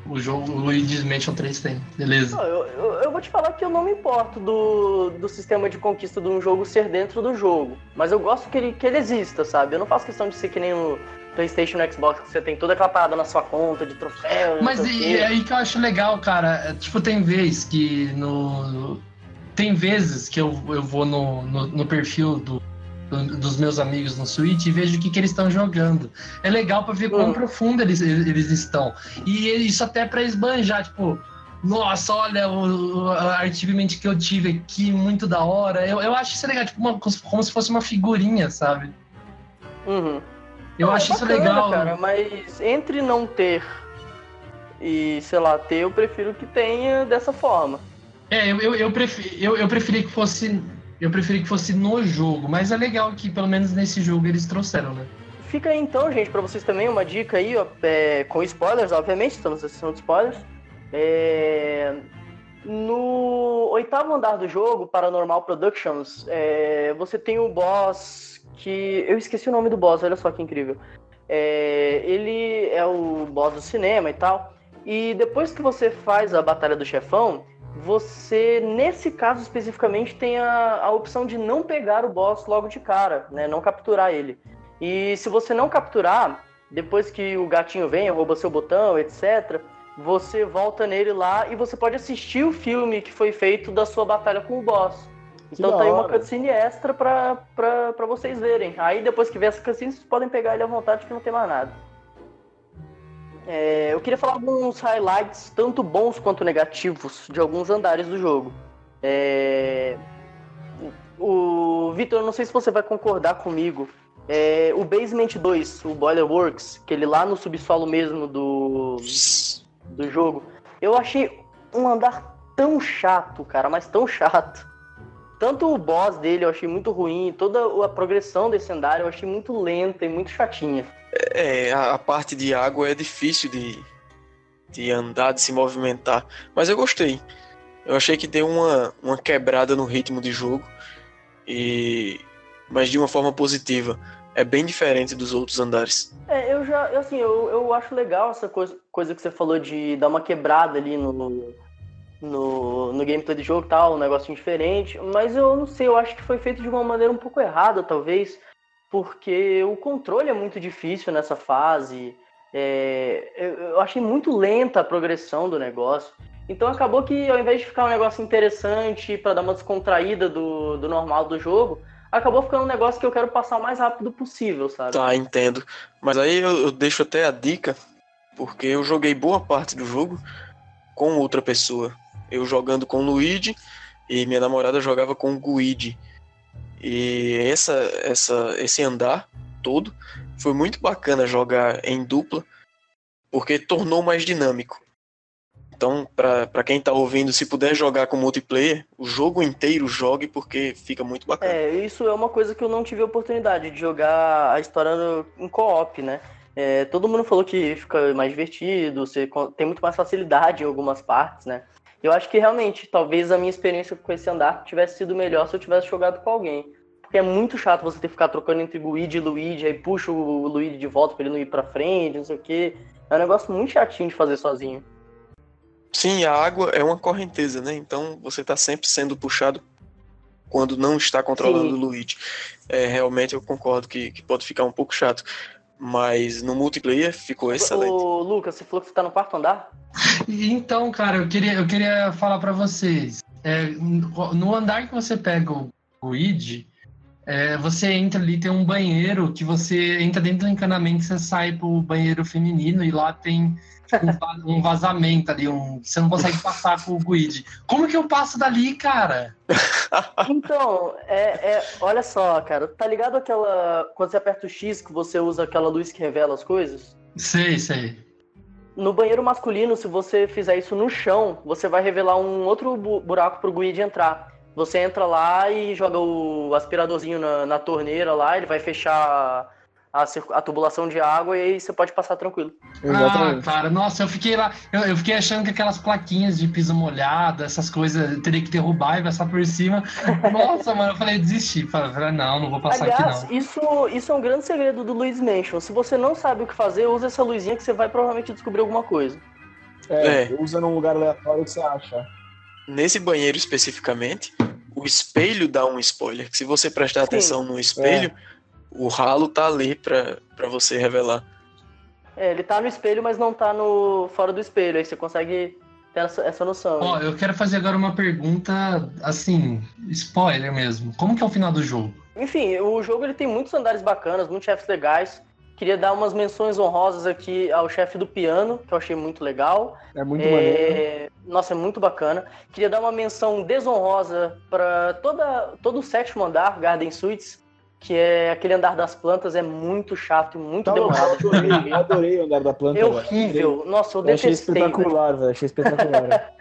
o jogo, o Luigi's Mansion 3 tem. Beleza. Não, eu, eu, eu vou te falar que eu não me importo do, do sistema de conquista de um jogo ser dentro do jogo. Mas eu gosto que ele, que ele exista, sabe? Eu não faço questão de ser que nem no PlayStation e Xbox, que você tem toda aquela parada na sua conta de troféu. Mas e, quê. é aí que eu acho legal, cara. É, Tipo, tem vez que no. Tem vezes que eu, eu vou no, no, no perfil do, do- dos meus amigos no Switch e vejo o que, que eles estão jogando. É legal pra ver quão Hum. profundo eles, eles estão. E isso até pra esbanjar, tipo. Nossa, olha o, o achievement que eu tive aqui, muito da hora. Eu, eu acho isso legal, tipo, uma- como se fosse uma figurinha, sabe? Uhum. Eu Não, acho é isso bacana, legal. cara, mas entre não ter e, sei lá, ter, eu prefiro que tenha dessa forma. É, eu, eu, eu, preferi, eu, eu preferi que fosse. Eu preferi que fosse no jogo, mas é legal que pelo menos nesse jogo eles trouxeram, né? Fica aí então, gente, pra vocês também uma dica aí, ó, é, com spoilers, obviamente, estamos na sessão de spoilers. É, no oitavo andar do jogo, Paranormal Productions, é, você tem o boss que. Eu esqueci o nome do boss, olha só que incrível. É, ele é o boss do cinema e tal. E depois que você faz a batalha do chefão, você, nesse caso especificamente, tem a, a opção de não pegar o boss logo de cara, né? Não capturar ele. E se você não capturar, depois que o gatinho vem, rouba seu botão, etc., você volta nele lá e você pode assistir o filme que foi feito da sua batalha com o boss. Então tá aí uma cutscene extra pra, pra, pra vocês verem. Aí depois que ver essa cutscene, vocês podem pegar ele à vontade que não tem mais nada. É, eu queria falar alguns highlights, tanto bons quanto negativos, de alguns andares do jogo. É, o Vitor, não sei se você vai concordar comigo. É, o Basement 2, o Boiler Works, aquele lá no subsolo mesmo do, do jogo, eu achei um andar tão chato, cara, mas tão chato. Tanto o boss dele eu achei muito ruim, toda a progressão desse andar eu achei muito lenta e muito chatinha. É, a, parte de água é difícil de, de andar, de se movimentar. Mas eu gostei. Eu achei que deu uma, uma quebrada no ritmo de jogo. E mas de uma forma positiva. É bem diferente dos outros andares. É, eu já, eu, assim, eu, eu acho legal essa coisa, coisa que você falou de dar uma quebrada ali no, no, no gameplay do jogo tal, um negocinho diferente, mas eu não sei, eu acho que foi feito de uma maneira um pouco errada, talvez, porque o controle é muito difícil nessa fase, é, eu, eu achei muito lenta a progressão do negócio, então acabou que ao invés de ficar um negócio interessante para dar uma descontraída do, do normal do jogo, acabou ficando um negócio que eu quero passar o mais rápido possível, sabe? Tá, entendo. Mas aí eu, eu deixo até a dica, porque eu joguei boa parte do jogo com outra pessoa. Eu jogando com o Luigi e minha namorada jogava com o Guide. E essa, essa, esse andar todo foi muito bacana jogar em dupla, porque tornou mais dinâmico. Então, para quem tá ouvindo, se puder jogar com multiplayer, o jogo inteiro jogue porque fica muito bacana. É, isso é uma coisa que eu não tive a oportunidade de jogar a história no- em co-op, né? É, todo mundo falou que fica mais divertido, você tem muito mais facilidade em algumas partes, né? Eu acho que realmente, talvez a minha experiência com esse andar tivesse sido melhor se eu tivesse jogado com alguém. Porque é muito chato você ter que ficar trocando entre Luigi e Luigi, aí puxa o Luigi de volta pra ele não ir pra frente, não sei o quê. É um negócio muito chatinho de fazer sozinho. Sim, a água é uma correnteza, né? Então você tá sempre sendo puxado quando não está controlando Sim. o Luigi. É, realmente eu concordo que, que pode ficar um pouco chato. Mas no multiplayer ficou excelente. Ô, Lucas, você falou que você tá no quarto andar? Então, cara, eu queria, eu queria falar pra vocês. É, no andar que você pega o Luigi, é, você entra ali, tem um banheiro que você entra dentro do encanamento, você sai pro banheiro feminino e lá tem um, va- um vazamento ali, um, você não consegue passar com o Luigi. Como que eu passo dali, cara? Então, é, é- olha só, cara, tá ligado aquela. Quando você aperta o X que você usa aquela luz que revela as coisas? Sei, sei. No banheiro masculino, se você fizer isso no chão, você vai revelar um outro bu- buraco pro Guide entrar. Você entra lá e joga o aspiradorzinho na, na torneira lá, ele vai fechar a, a tubulação de água e aí você pode passar tranquilo. Ah, cara, nossa, eu fiquei lá, eu, eu fiquei achando que aquelas plaquinhas de piso molhado, essas coisas, eu teria que derrubar e passar por cima. Nossa, mano, eu falei, desisti. Falei, falei, não, não vou passar Aliás, aqui não. isso, isso é um grande segredo do Luiz Mansion. Se você não sabe o que fazer, usa essa luzinha que você vai provavelmente descobrir alguma coisa. É, É. usa num lugar aleatório que você acha. Nesse banheiro especificamente, o espelho dá um spoiler. Que se você prestar Sim. atenção no espelho, o ralo tá ali pra, pra você revelar. É, ele tá no espelho, mas não tá no fora do espelho. Aí você consegue ter essa, essa noção. Ó, eu quero fazer agora uma pergunta, assim, spoiler mesmo. Como que é o final do jogo? Enfim, o jogo ele tem muitos andares bacanas, muitos chefes legais. Queria dar umas menções honrosas aqui ao chefe do piano, que eu achei muito legal. É muito É, maneiro. Nossa, é muito bacana. Queria dar uma menção desonrosa para toda todo o sétimo andar, Garden Suites, que é aquele andar das plantas, é muito chato e muito Tá demorado. eu adorei, eu adorei o andar da planta. É horrível. Nossa, eu Eu achei detestei. velho. espetacular, velho. Achei espetacular.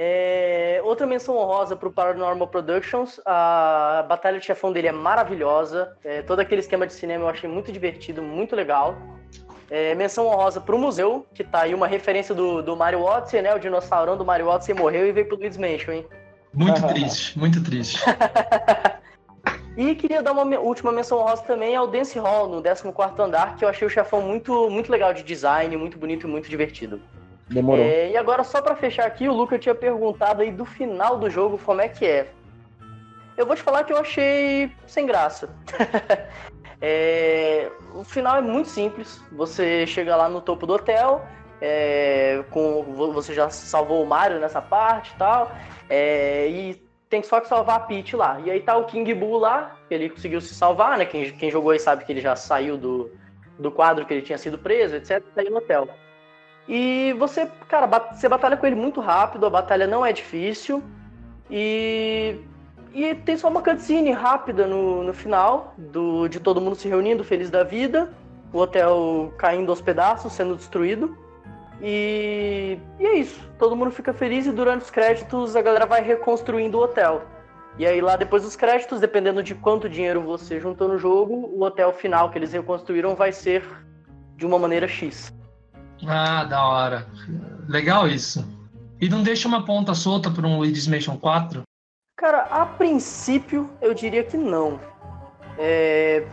É, outra menção honrosa pro Paranormal Productions. A batalha de chefão dele é maravilhosa. É, todo aquele esquema de cinema eu achei muito divertido, muito legal. É, menção honrosa pro museu, que tá aí uma referência do, do Mario Odyssey, né? O dinossaurão do Mario Odyssey morreu e veio pro Luigi's Mansion, hein? Muito triste, muito triste. E queria dar uma última menção honrosa também ao Dance Hall, no 14º andar, que eu achei o chefão muito, muito legal de design, muito bonito e muito divertido. Demorou. É, e agora, só pra fechar aqui, o Luca tinha perguntado aí do final do jogo como é que é. Eu vou te falar que eu achei sem graça. É, o final é muito simples. Você chega lá no topo do hotel, é, com, vo- você já salvou o Mario nessa parte e tal, é, e tem só que salvar a Peach lá. E aí tá o King Boo lá, ele conseguiu se salvar, né? Quem, quem jogou aí sabe que ele já saiu do, do quadro que ele tinha sido preso, etc. Tá aí no hotel. E você, cara, você batalha com ele muito rápido, a batalha não é difícil. E, e tem só uma cutscene rápida no, no final, do, de todo mundo se reunindo, feliz da vida, o hotel caindo aos pedaços, sendo destruído. E, e é isso, todo mundo fica feliz e durante os créditos a galera vai reconstruindo o hotel. E aí lá depois dos créditos, dependendo de quanto dinheiro você juntou no jogo, o hotel final que eles reconstruíram vai ser de uma maneira X. Ah, da hora. Legal isso. E não deixa uma ponta solta para um Luigi's Mansion 4? Cara, a princípio eu diria que não. É,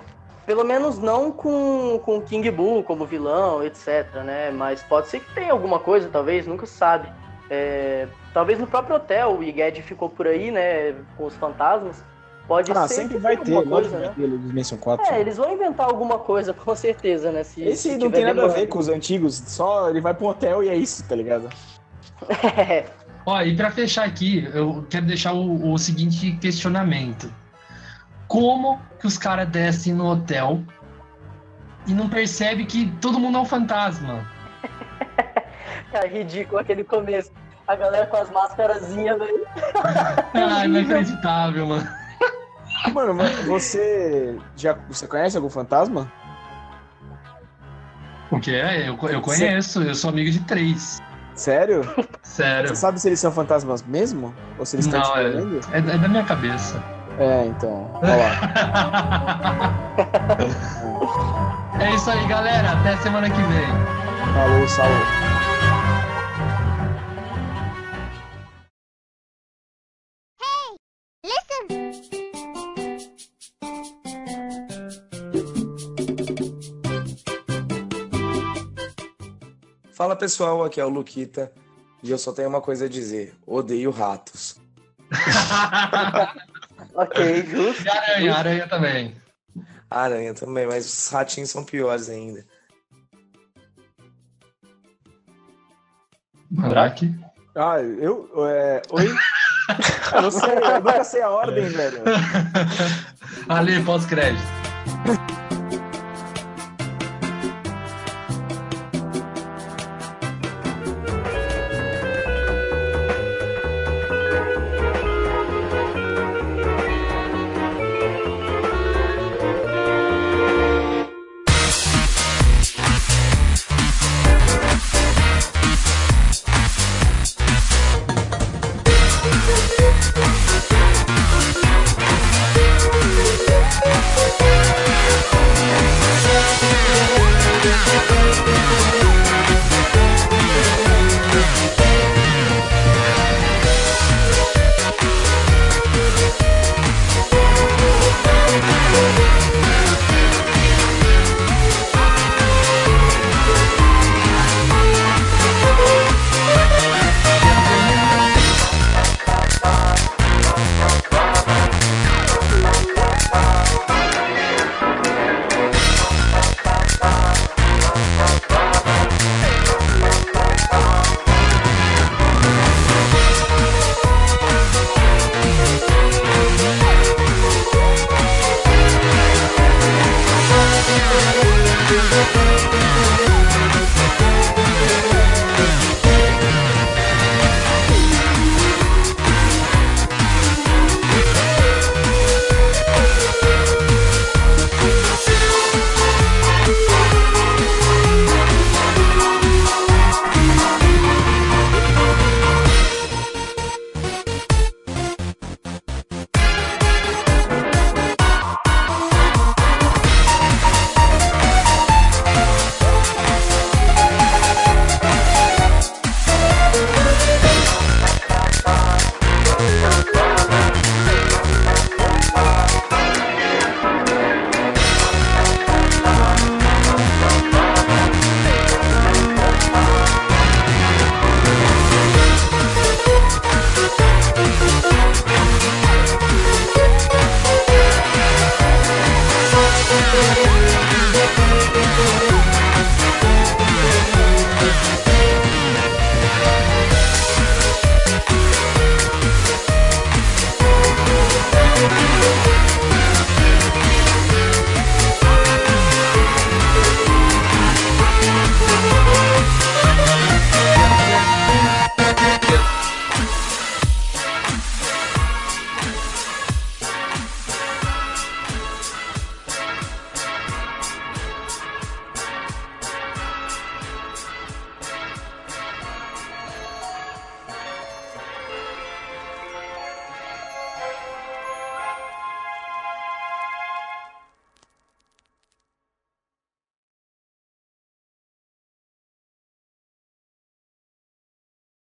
pelo menos não com, com King Boo como vilão, etc, né? Mas pode ser que tenha alguma coisa, talvez, nunca sabe. É, talvez no próprio hotel, o Iged ficou por aí, né? Com os fantasmas. Pode Ah, ser sempre que vai ter, alguma lógico coisa, que né? vai ter Luigi's Mansion 4. É, eles vão inventar alguma coisa, com certeza, né? Se, Esse se não tem nada a ver com os antigos, só ele vai pra um hotel e é isso, tá ligado? É, Ó, e para fechar aqui, eu quero deixar o, o seguinte questionamento. Como que os caras descem no hotel e não percebe que todo mundo é um fantasma? Cara, ridículo aquele começo. A galera com as máscarazinhas, velho. Ah, inacreditável, mano. Mano, mas você já você conhece algum fantasma? O que é? Eu, eu conheço, eu sou amigo de três. Sério? Sério. Você sabe se eles são fantasmas mesmo? Ou se eles estão Não, te é, é, é da minha cabeça. É, então. Olha lá. É isso aí, galera. Até semana que vem. Falou, salve. Fala pessoal, aqui é o Luquita e eu só tenho uma coisa a dizer: odeio ratos. Ok, justo. E aranha, aranha também. Aranha também, mas os ratinhos são piores ainda. Mandrake. Ah, eu. É, oi? eu não sei, eu nunca sei a ordem, velho. Ali, pós-crédito.